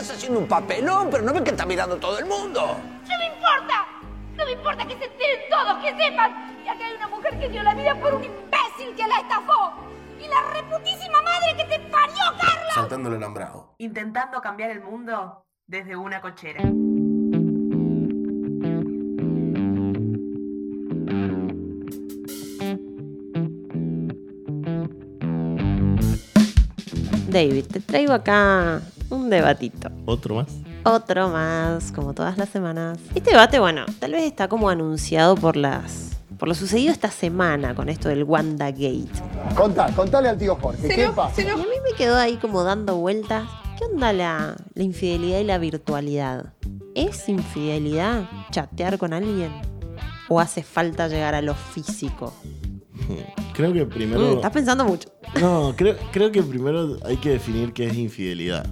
estás haciendo un papelón, pero no ves que está mirando todo el mundo. ¡No me importa! No me importa que se enteren todos, que sepan que acá hay una mujer que dio la vida por un imbécil que la estafó. Y la reputísima madre que te parió, Carla. Saltándole nombrado. Intentando cambiar el mundo desde una cochera. David, te traigo acá un debatito. ¿Otro más? Otro más, como todas las semanas. Este debate, bueno, tal vez está como anunciado por las. por lo sucedido esta semana con esto del WandaGate. Contá, contale al tío Jorge, ¿qué pasa? Y a mí me quedó ahí como dando vueltas. ¿Qué onda la, la infidelidad y la virtualidad? ¿Es infidelidad chatear con alguien? ¿O hace falta llegar a lo físico? Creo que primero. Mm, estás pensando mucho. No, creo, creo que primero hay que definir qué es infidelidad.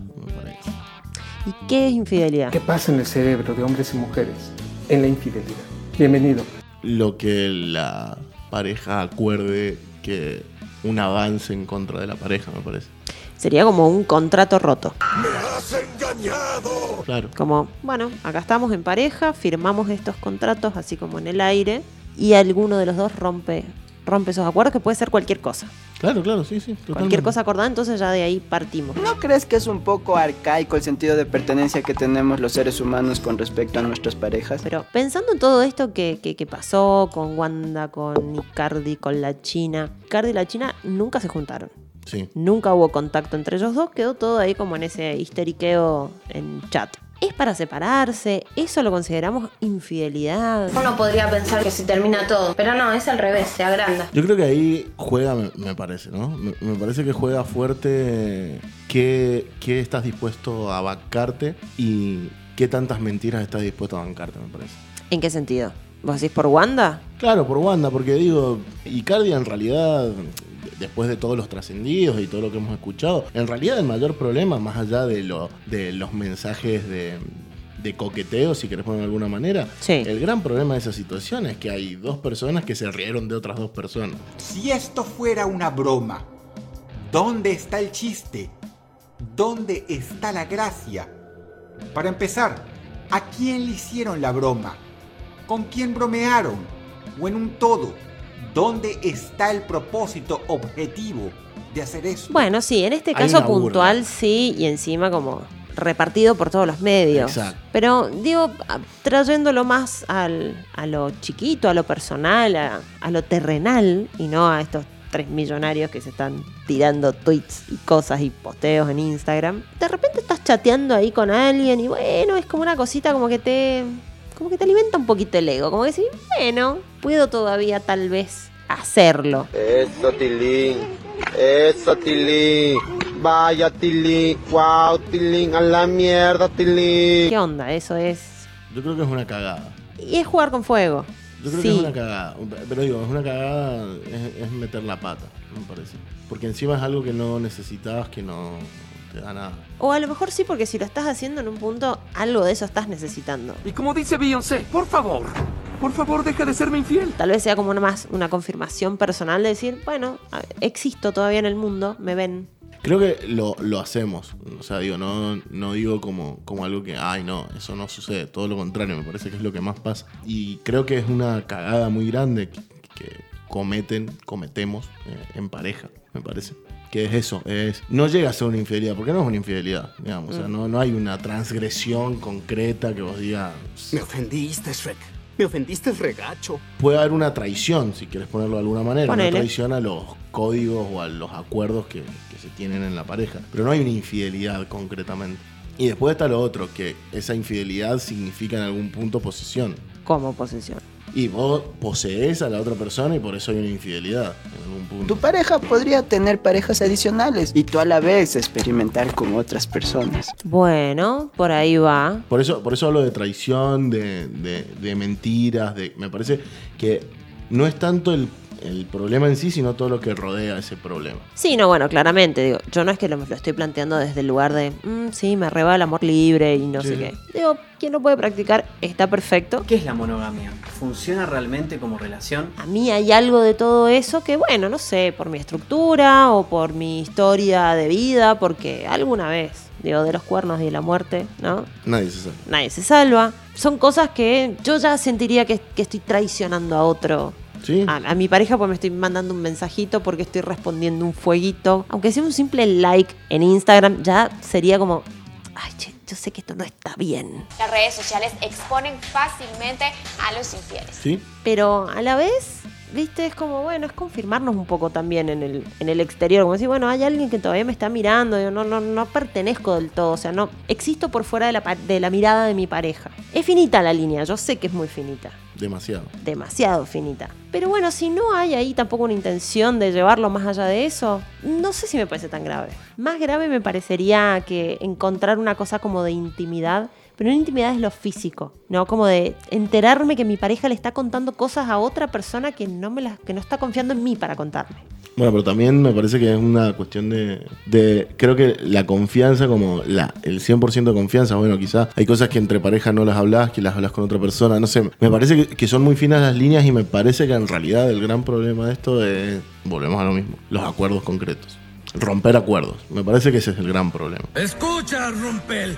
¿Y qué es infidelidad? ¿Qué pasa en el cerebro de hombres y mujeres en la infidelidad? Bienvenido. Lo que la pareja acuerde que un avance en contra de la pareja, me parece. Sería como un contrato roto. Claro. Como, bueno, acá estamos en pareja, firmamos estos contratos así como en el aire y alguno de los dos rompe, rompe esos acuerdos que puede ser cualquier cosa. Claro, claro, sí, sí. Cualquier cosa acordada, entonces ya de ahí partimos. ¿No crees que es un poco arcaico el sentido de pertenencia que tenemos los seres humanos con respecto a nuestras parejas? Pero pensando en todo esto que, que- que pasó con Wanda, con Icardi, con la China, Icardi y la China nunca se juntaron. Sí. Nunca hubo contacto entre ellos dos, quedó todo ahí como en ese histeriqueo en chat. ¿Es para separarse? ¿Eso lo consideramos infidelidad? Uno podría pensar que se termina todo, pero no, es al revés, se agranda. Yo creo que ahí juega, me, me parece, ¿no? Me, me parece que juega fuerte qué, qué estás dispuesto a bancarte y qué tantas mentiras estás dispuesto a bancarte, me parece. ¿En qué sentido? ¿Vos decís por Wanda? Claro, por Wanda, porque digo, Icardi en realidad, después de todos los trascendidos y todo lo que hemos escuchado, en realidad el mayor problema, más allá de, lo, de los mensajes de, de coqueteo, si querés ponerlo de alguna manera, Sí. el gran problema de esa situación es que hay dos personas que se rieron de otras dos personas. Si esto fuera una broma, ¿dónde está el chiste? ¿Dónde está la gracia? Para empezar, ¿a quién le hicieron la broma? ¿Con quién bromearon? ¿O en un todo? ¿Dónde está el propósito objetivo de hacer eso? Bueno, sí, en este caso burla. puntual sí, y encima como repartido por todos los medios. Exacto. Pero digo, a- trayéndolo más al, a lo chiquito, a lo personal, a, a lo terrenal, y no a estos tres millonarios que se están tirando tweets y cosas y posteos en Instagram. De repente estás chateando ahí con alguien y bueno, es como una cosita como que te... Como que te alimenta un poquito el ego, como que decís, bueno, puedo todavía tal vez hacerlo. Eso, Tilín. Eso, Tilín. Vaya, Tilín. Wow, Tilín. A la mierda, Tilín. ¿Qué onda? Eso es... Yo creo que es una cagada. Y es jugar con fuego. Yo creo Sí. que es una cagada. Pero digo, es una cagada, es, es meter la pata, me parece. Porque encima es algo que no necesitabas, que no te da nada. O a lo mejor sí, porque si lo estás haciendo en un punto, algo de eso estás necesitando. Y como dice Beyoncé, por favor, por favor deja de serme infiel. Tal vez sea como una más una confirmación personal de decir, bueno, existo todavía en el mundo, me ven. Creo que lo, lo hacemos. O sea, digo, no, no digo como, como algo que, ay, no, eso no sucede. Todo lo contrario, me parece que es lo que más pasa. Y creo que es una cagada muy grande que, que cometen, cometemos eh, en pareja, me parece. Que es eso, es no llega a ser una infidelidad, porque no es una infidelidad, digamos. O sea, Mm. no, no hay una transgresión concreta que vos digas, Me ofendiste, Shrek. Me ofendiste, regacho. puede haber una traición, si quieres ponerlo de alguna manera, Ponele. una traición a los códigos o a los acuerdos que, que se tienen en la pareja. Pero no hay una infidelidad concretamente. Y después está lo otro, que esa infidelidad significa en algún punto posesión. Como posesión. Y vos posees a la otra persona y por eso hay una infidelidad en algún punto. Tu pareja podría tener parejas adicionales y tú a la vez experimentar con otras personas. Bueno, por ahí va. Por eso, por eso hablo de traición, de, de- de mentiras, de. Me parece que no es tanto el, el problema en sí, sino todo lo que rodea ese problema. Sí, no, bueno, claramente, digo, yo no es que lo, lo estoy planteando desde el lugar de, "Mm, sí, me arreba el amor libre y no Sí. sé qué. Digo, quien lo puede practicar está perfecto. ¿Qué es la monogamia? ¿Funciona realmente como relación? A mí hay algo de todo eso que, bueno, no sé, por mi estructura o por mi historia de vida, porque alguna vez digo, de los cuernos y de la muerte, ¿no? Nadie se sabe. Nadie se salva. Son cosas que yo ya sentiría que, que estoy traicionando a otro. Sí. A, a mi pareja pues me estoy mandando un mensajito porque estoy respondiendo un fueguito. Aunque sea un simple like en Instagram, ya sería como, ay, che, yo sé que esto no está bien. Las redes sociales exponen fácilmente a los infieles. ¿Sí? Pero a la vez, viste, es como, bueno, es confirmarnos un poco también en el, en el exterior. Como decir, bueno, hay alguien que todavía me está mirando, yo no, no, no pertenezco del todo, o sea, no existo por fuera de la, de la mirada de mi pareja. Es finita la línea, yo sé que es muy finita. Demasiado. Demasiado finita. Pero bueno, si no hay ahí tampoco una intención de llevarlo más allá de eso, no sé si me parece tan grave. Más grave me parecería que encontrar una cosa como de intimidad, pero no intimidad es lo físico, ¿no? Como de enterarme que mi pareja le está contando cosas a otra persona que no, me las, que no está confiando en mí para contarme. Bueno, pero también me parece que es una cuestión de, de creo que la confianza, como la, el 100% de confianza, bueno, quizás hay cosas que entre pareja no las hablas, que las hablas con otra persona, no sé, me parece que, que son muy finas las líneas y me parece que en realidad el gran problema de esto es, volvemos a lo mismo, los acuerdos concretos. Romper acuerdos. Me parece que ese es el gran problema. Escucha, Rompel.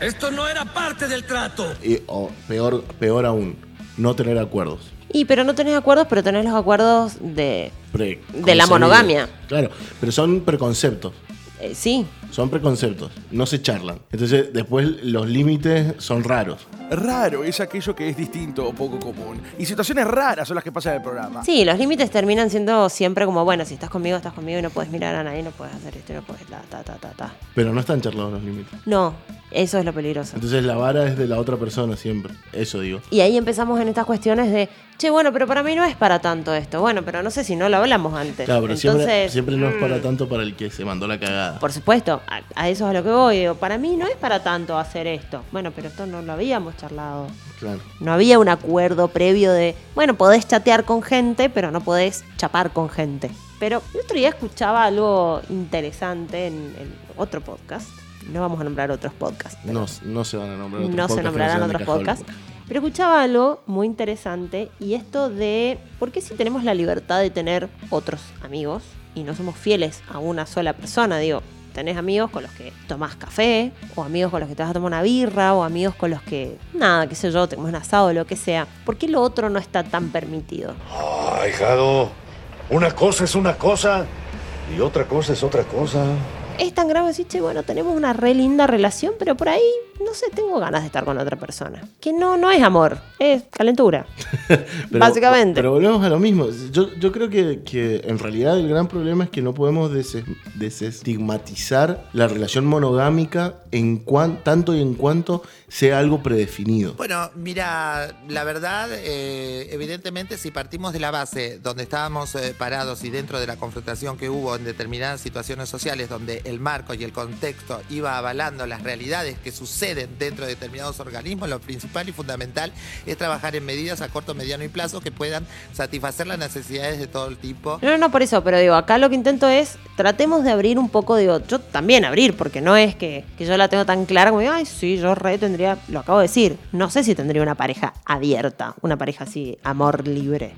Esto no era parte del trato. Y, o peor, peor aún, no tener acuerdos. Y pero no tenés acuerdos, pero tenés los acuerdos de... De la monogamia. Claro, pero son preconceptos. Eh, sí, Son preconceptos, no se charlan. Entonces, después los límites son raros. Raro es aquello que es distinto o poco común. Y situaciones raras son las que pasan en el programa. Sí, los límites terminan siendo siempre como, bueno, si estás conmigo, estás conmigo y no puedes mirar a nadie, no puedes hacer esto, no puedes, ta, ta, ta, ta, ta. Pero no están charlados los límites. No, eso es lo peligroso. Entonces la vara es de la otra persona siempre. Eso digo. Y ahí empezamos en estas cuestiones de, che, bueno, pero para mí no es para tanto esto. Bueno, pero no sé si no lo hablamos antes. Claro, pero Entonces, siempre, siempre no es para mm, tanto para el que se mandó la cagada. Por supuesto, a, a eso es a lo que voy. Digo, para mí no es para tanto hacer esto. Bueno, pero esto no lo habíamos charlado. Claro. No había un acuerdo previo de, bueno, podés chatear con gente, pero no podés chapar con gente. Pero el otro día escuchaba algo interesante en, en otro podcast. No vamos a nombrar otros podcasts. No, no se van a nombrar otros no se podcasts nombrarán otros podcasts. Pero escuchaba algo muy interesante y esto de por qué si tenemos la libertad de tener otros amigos y no somos fieles a una sola persona, digo, tenés amigos con los que tomás café, o amigos con los que te vas a tomar una birra, o amigos con los que, nada, qué sé yo, te comes un asado, lo que sea. ¿Por qué lo otro no está tan permitido? Ay, Jado, una cosa es una cosa y otra cosa es otra cosa. Es tan grave decir, che, bueno, tenemos una re linda relación, pero por ahí, no sé, tengo ganas de estar con otra persona. Que no, no es amor, es calentura. Pero- Básicamente. Pero volvemos a lo mismo. Yo, yo creo que, que en realidad el gran problema es que no podemos des- desestigmatizar la relación monogámica en cuan- tanto y en cuanto sea algo predefinido. Bueno, mira, la verdad, eh, evidentemente si partimos de la base donde estábamos eh, parados y dentro de la confrontación que hubo en determinadas situaciones sociales donde el marco y el contexto iba avalando las realidades que suceden dentro de determinados organismos, lo principal y fundamental es trabajar en medidas a corto, mediano y plazo que puedan satisfacer las necesidades de todo el tipo. No, no, no por eso, pero digo, acá lo que intento es, tratemos de abrir un poco, digo, yo también abrir, porque no es que, que yo la tengo tan clara como, ay, sí, yo re tendría, lo acabo de decir, no sé si tendría una pareja abierta, una pareja así, amor libre.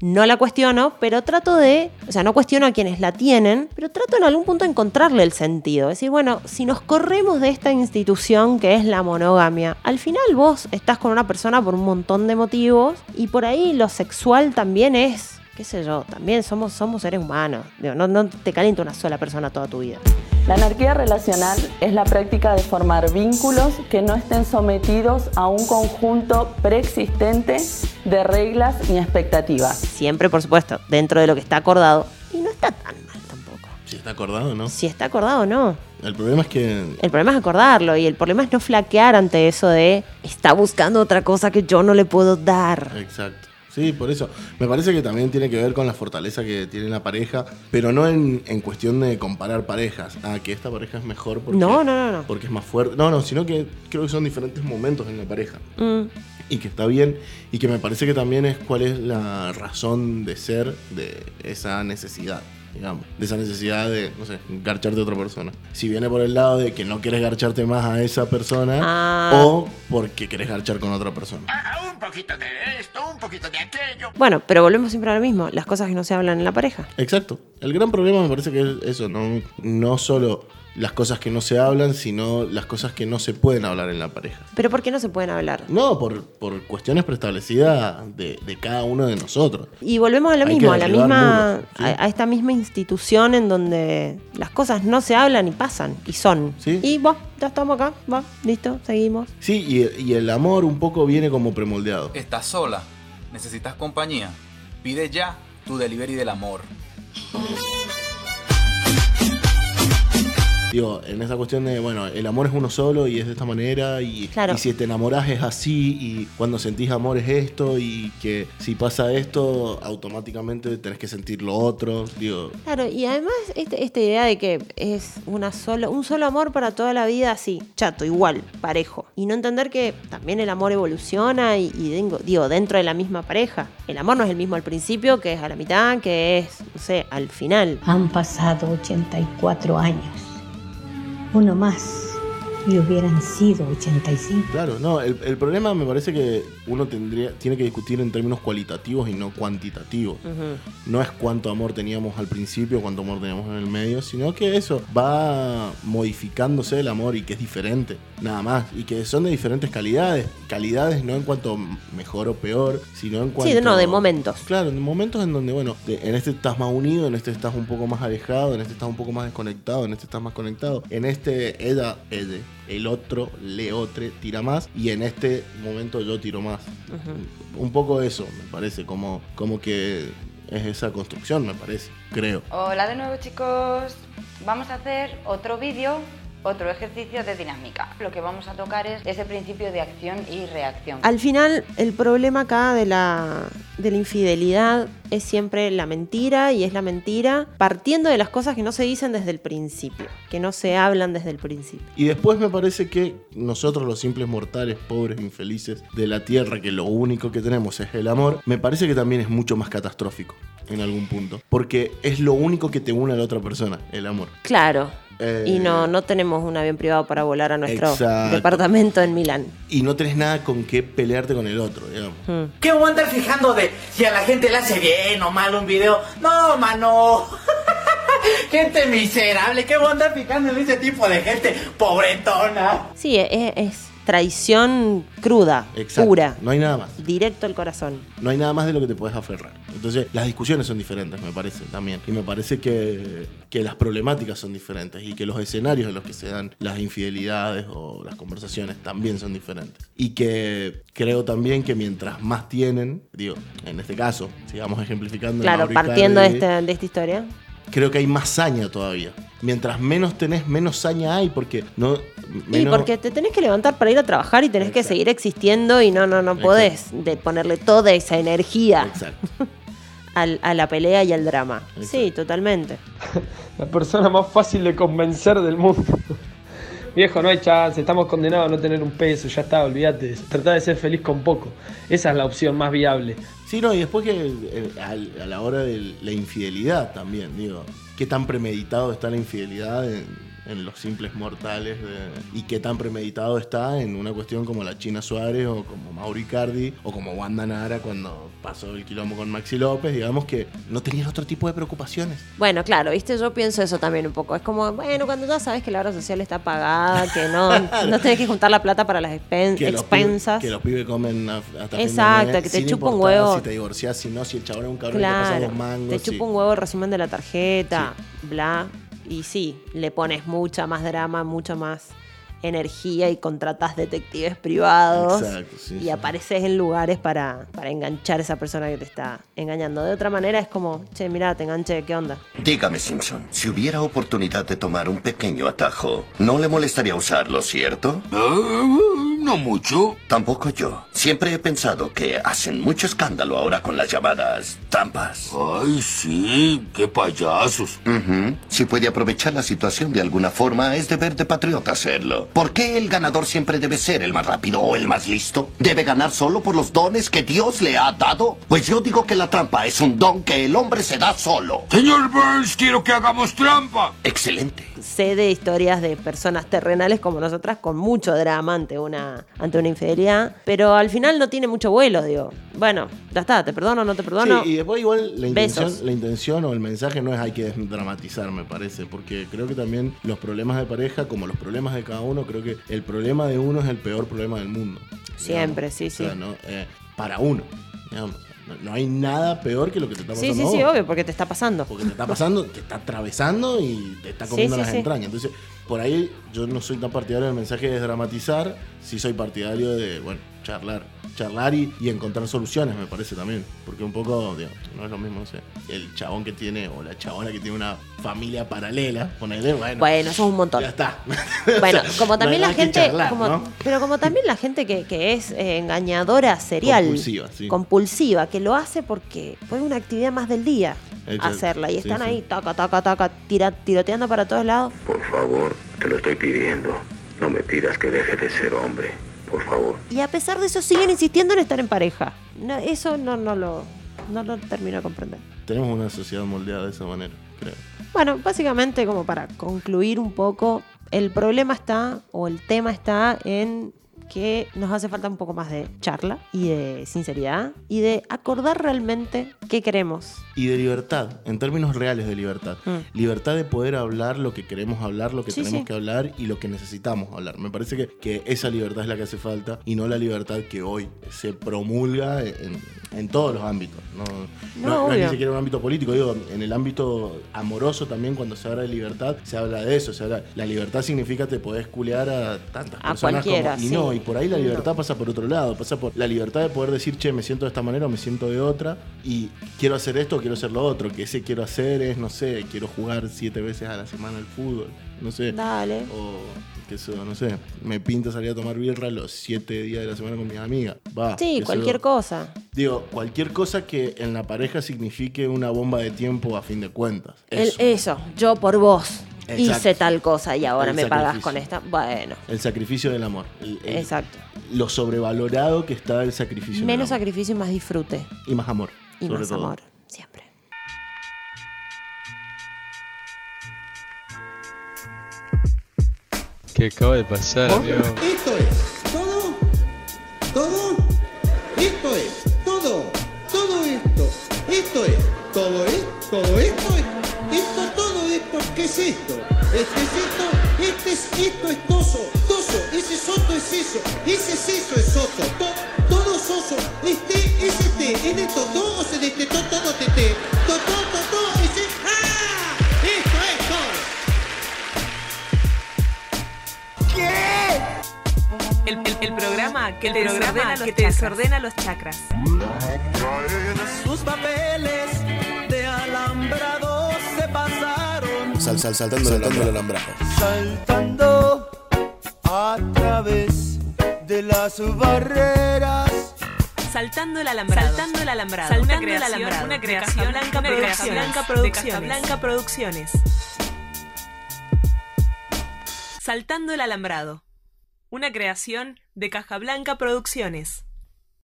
No la cuestiono, pero trato de, o sea, no cuestiono a quienes la tienen, pero trato en algún punto de encontrarle el sentido. Es decir, bueno, si nos corremos de esta institución que es la monogamia, al final vos estás con una persona por un montón de motivos y por ahí lo sexual también es, qué sé yo, también somos, somos seres humanos. Digo, no, no te calienta una sola persona toda tu vida. La anarquía relacional es la práctica de formar vínculos que no estén sometidos a un conjunto preexistente de reglas ni expectativas. Siempre, por supuesto, dentro de lo que está acordado. Y no está tan mal tampoco. Si está acordado, ¿no? Si está acordado o no. El problema es que El problema es acordarlo y el problema es no flaquear ante eso de está buscando otra cosa que yo no le puedo dar. Exacto. Sí, por eso. Me parece que también tiene que ver con la fortaleza que tiene la pareja, pero no en, en cuestión de comparar parejas. Ah, que esta pareja es mejor porque, No, no, no, no. porque es más fuerte. No, no, sino que creo que son diferentes momentos en la pareja. Mm. Y que está bien. Y que me parece que también es cuál es la razón de ser de esa necesidad. Digamos, de esa necesidad de, no sé, garcharte a otra persona. Si viene por el lado de que no quieres garcharte más a esa persona Ah. o porque querés garchar con otra persona. Un poquito de esto, un poquito de aquello. Bueno, pero volvemos siempre a lo mismo, las cosas que no se hablan en la pareja. Exacto. El gran problema me parece que es eso, no, no solo las cosas que no se hablan, sino las cosas que no se pueden hablar en la pareja. Pero ¿por qué no se pueden hablar? No, por, por cuestiones preestablecidas de, de cada uno de nosotros. Y volvemos a lo Hay mismo, a la misma, muros, sí. a, a esta misma institución en donde las cosas no se hablan y pasan y son. Y va, ya estamos acá, va, listo, seguimos. Sí, y, y el amor un poco viene como premoldeado. Estás sola, necesitas compañía. Pide ya tu delivery del amor. Digo, en esa cuestión de, bueno, el amor es uno solo y es de esta manera, y, Claro. y si te enamorás es así, y cuando sentís amor es esto, y que si pasa esto, automáticamente tenés que sentir lo otro. Digo, Claro, y además este- esta idea de que es una solo, un solo amor para toda la vida, así, chato, igual, parejo. Y no entender que también el amor evoluciona y, y digo, digo, dentro de la misma pareja. El amor no es el mismo al principio, que es a la mitad, que es, no sé, al final. Han pasado 84 años. Uno más y hubieran sido 85. Claro, no, el, el problema me parece que uno tendría, tiene que discutir en términos cualitativos y no cuantitativos. No es cuánto amor teníamos al principio, cuánto amor teníamos en el medio, sino que eso va modificándose el amor y que es diferente, nada más. Y que son de diferentes calidades. Calidades no en cuanto mejor o peor, sino en cuanto. Sí, no, de momentos. Claro, en momentos en donde, bueno, de- en este estás más unido, en este estás un poco más alejado, en este estás un poco más desconectado, en este estás más conectado. En este, ella, ella, el otro, le otro, tira más. Y en este momento yo tiro más. Un poco eso, me parece, como, como que es esa construcción, me parece, creo. Hola de nuevo chicos, vamos a hacer otro vídeo, otro ejercicio de dinámica. Lo que vamos a tocar es ese principio de acción y reacción. Al final, el problema acá de la, de la infidelidad es siempre la mentira y es la mentira partiendo de las cosas que no se dicen desde el principio, que no se hablan desde el principio. Y después me parece que nosotros los simples mortales, pobres, infelices de la tierra, que lo único que tenemos es el amor, me parece que también es mucho más catastrófico en algún punto. Porque es lo único que te une a la otra persona, el amor. Claro. Eh, Y no, no tenemos un avión privado para volar a nuestro Exacto. departamento en Milán. Y no tenés nada con qué pelearte con el otro, digamos. ¿Qué voy a andar fijando de si a la gente le hace bien o mal un video? No, mano. gente miserable. ¿Qué voy a andar fijando en ese tipo de gente pobretona? Sí, es, es traición cruda, Exacto. pura, No hay nada más. directo al corazón. No hay nada más de lo que te puedes aferrar. Entonces, las discusiones son diferentes, me parece también. Y me parece que, que las problemáticas son diferentes y que los escenarios en los que se dan las infidelidades o las conversaciones también son diferentes. Y que creo también que mientras más tienen, digo, en este caso, sigamos ejemplificando. Claro, partiendo de, este- de esta historia. Creo que hay más saña todavía. Mientras menos tenés, menos saña hay porque no. Y menos- porque te tenés que levantar para ir a trabajar y tenés que seguir existiendo y no, no, no podés de ponerle toda esa energía al- a la pelea y al drama. Sí, totalmente. La persona más fácil de convencer del mundo. Viejo, no hay chance, estamos condenados a no tener un peso, ya está, olvídate. Trata de ser feliz con poco. Esa es la opción más viable. Sí, no, y después que al- a, la hora de la infidelidad también, digo, qué tan premeditado está la infidelidad en, en los simples mortales de- y qué tan premeditado está en una cuestión como la China Suárez o como Mauro Icardi o como Wanda Nara cuando pasó el quilombo con Maxi López, digamos que no tenían otro tipo de preocupaciones. Bueno, claro, viste, yo pienso eso también un poco. Es como, bueno, cuando ya sabes que la obra social está pagada, que no, no tenés que juntar la plata para las expen- Que los, pibes, expensas. que los pibes comen hasta Exacto, mes, que te chupa un huevo. Si te divorciás, si no, si el chabón es un cabrón que te pasa Claro, los mangos. te chupa un huevo el resumen de la tarjeta, bla. Y sí, le pones mucha más drama, mucha más energía y contratas detectives privados Exacto, sí, y sí. apareces en lugares para, para enganchar a esa persona que te está engañando. De otra manera es como, che, mira, te enganché, ¿qué onda? Dígame, Simpson, si hubiera oportunidad de tomar un pequeño atajo, no le molestaría usarlo, ¿cierto? No mucho. Tampoco yo. Siempre he pensado que hacen mucho escándalo ahora con las llamadas trampas. Ay, sí, qué payasos. Si puede aprovechar la situación de alguna forma, es deber de patriota hacerlo. ¿Por qué el ganador siempre debe ser el más rápido o el más listo? ¿Debe ganar solo por los dones que Dios le ha dado? Pues yo digo que la trampa es un don que el hombre se da solo. Señor Burns, quiero que hagamos trampa. Excelente. Sé de historias de personas terrenales como nosotras con mucho drama ante una una, ante una infidelidad, pero al final no tiene mucho vuelo, digo. Bueno, ya está, te perdono, no te perdono. Sí, y después igual la intención, la intención o el mensaje no es hay que dramatizar, me parece, porque creo que también los problemas de pareja, como los problemas de cada uno, creo que el problema de uno es el peor problema del mundo. Siempre, sí, O sea, sí. ¿no? Eh, para uno. digamos. No, no hay nada peor que lo que te está pasando. Sí, sí, sí, obvio, porque te está pasando. Porque te está pasando, te está atravesando y te está comiendo Sí, sí, las sí. entrañas. Entonces, por ahí yo no soy tan partidario del mensaje de dramatizar, sí soy partidario de, bueno, charlar. Charlar y, y encontrar soluciones, me parece también. Porque un poco, digo, no es lo mismo, no sé, el chabón que tiene, o la chabona que tiene una familia paralela, ponele, bueno. Bueno, eso es un montón. Ya está. Bueno, como no hay también la gente, charlar, como- ¿no? pero como también la gente que, que es eh, engañadora serial, Compulsiva, sí. compulsiva, que lo hace porque fue una actividad más del día hacerla y sí, están sí. ahí, taca, taca, taca, tira- tiroteando para todos lados. Por favor, te lo estoy pidiendo. No me pidas que deje de ser hombre. Por favor. Y a pesar de eso siguen insistiendo en estar en pareja. No, eso no, no lo, no lo termino de comprender. Tenemos una sociedad moldeada de esa manera, creo. Bueno, básicamente como para concluir un poco, el problema está, o el tema está en que nos hace falta un poco más de charla y de sinceridad y de acordar realmente qué queremos. Y de libertad, en términos reales de libertad. Mm. Libertad de poder hablar lo que queremos hablar, lo que Sí, tenemos sí. que hablar y lo que necesitamos hablar. Me parece que, que esa libertad es la que hace falta y no la libertad que hoy se promulga en, en todos los ámbitos. No, No, no- no es ni siquiera un ámbito político, digo, en el ámbito amoroso también cuando se habla de libertad, se habla de eso. Se habla, la libertad significa te podés culear a tantas A personas cualquiera, como... Y sí. no, y por ahí la libertad pasa por otro lado, pasa por la libertad de poder decir, che, me siento de esta manera o me siento de otra y quiero hacer esto o quiero hacer lo otro, que ese quiero hacer es, no sé, quiero jugar siete veces a la semana al fútbol, no sé. Dale. O, qué sé yo, no sé, me pinta salir a tomar birra los siete días de la semana con mis amigas. Va. Sí, cualquier cosa. Digo, cualquier cosa que en la pareja signifique una bomba de tiempo a fin de cuentas. El- Eso. eso, yo por vos Exacto. hice tal cosa y ahora El me pagas con esta. Bueno, El sacrificio del amor. El- el- exacto. Lo sobrevalorado que está el sacrificio del Menos amor. sacrificio y más disfrute. Y más amor. Y sobre más todo. amor, siempre. ¿Qué acaba de pasar? Esto es esto, ¿qué es esto? Este es esto, este es, esto es toso, toso, ese soto es eso, ese es eso es soto, to- todo soso, este es este, es esto, todo se de este, to, todo tete, to, to, to, to, ese, ¡ah! Esto es todo. El, el- el programa que te desordena, los, que te desordena los chakras. Sus papeles de alambrado. Sal, sal, saltando, saltando el alambrado. Saltando a través de las barreras. Saltando el alambrado. Saltando el alambrado. Saltando una el creación, alambrado. Una De creación, de Producciones. De Producciones. Casablanca Producciones. Saltando el alambrado. Una creación de Caja Blanca Producciones.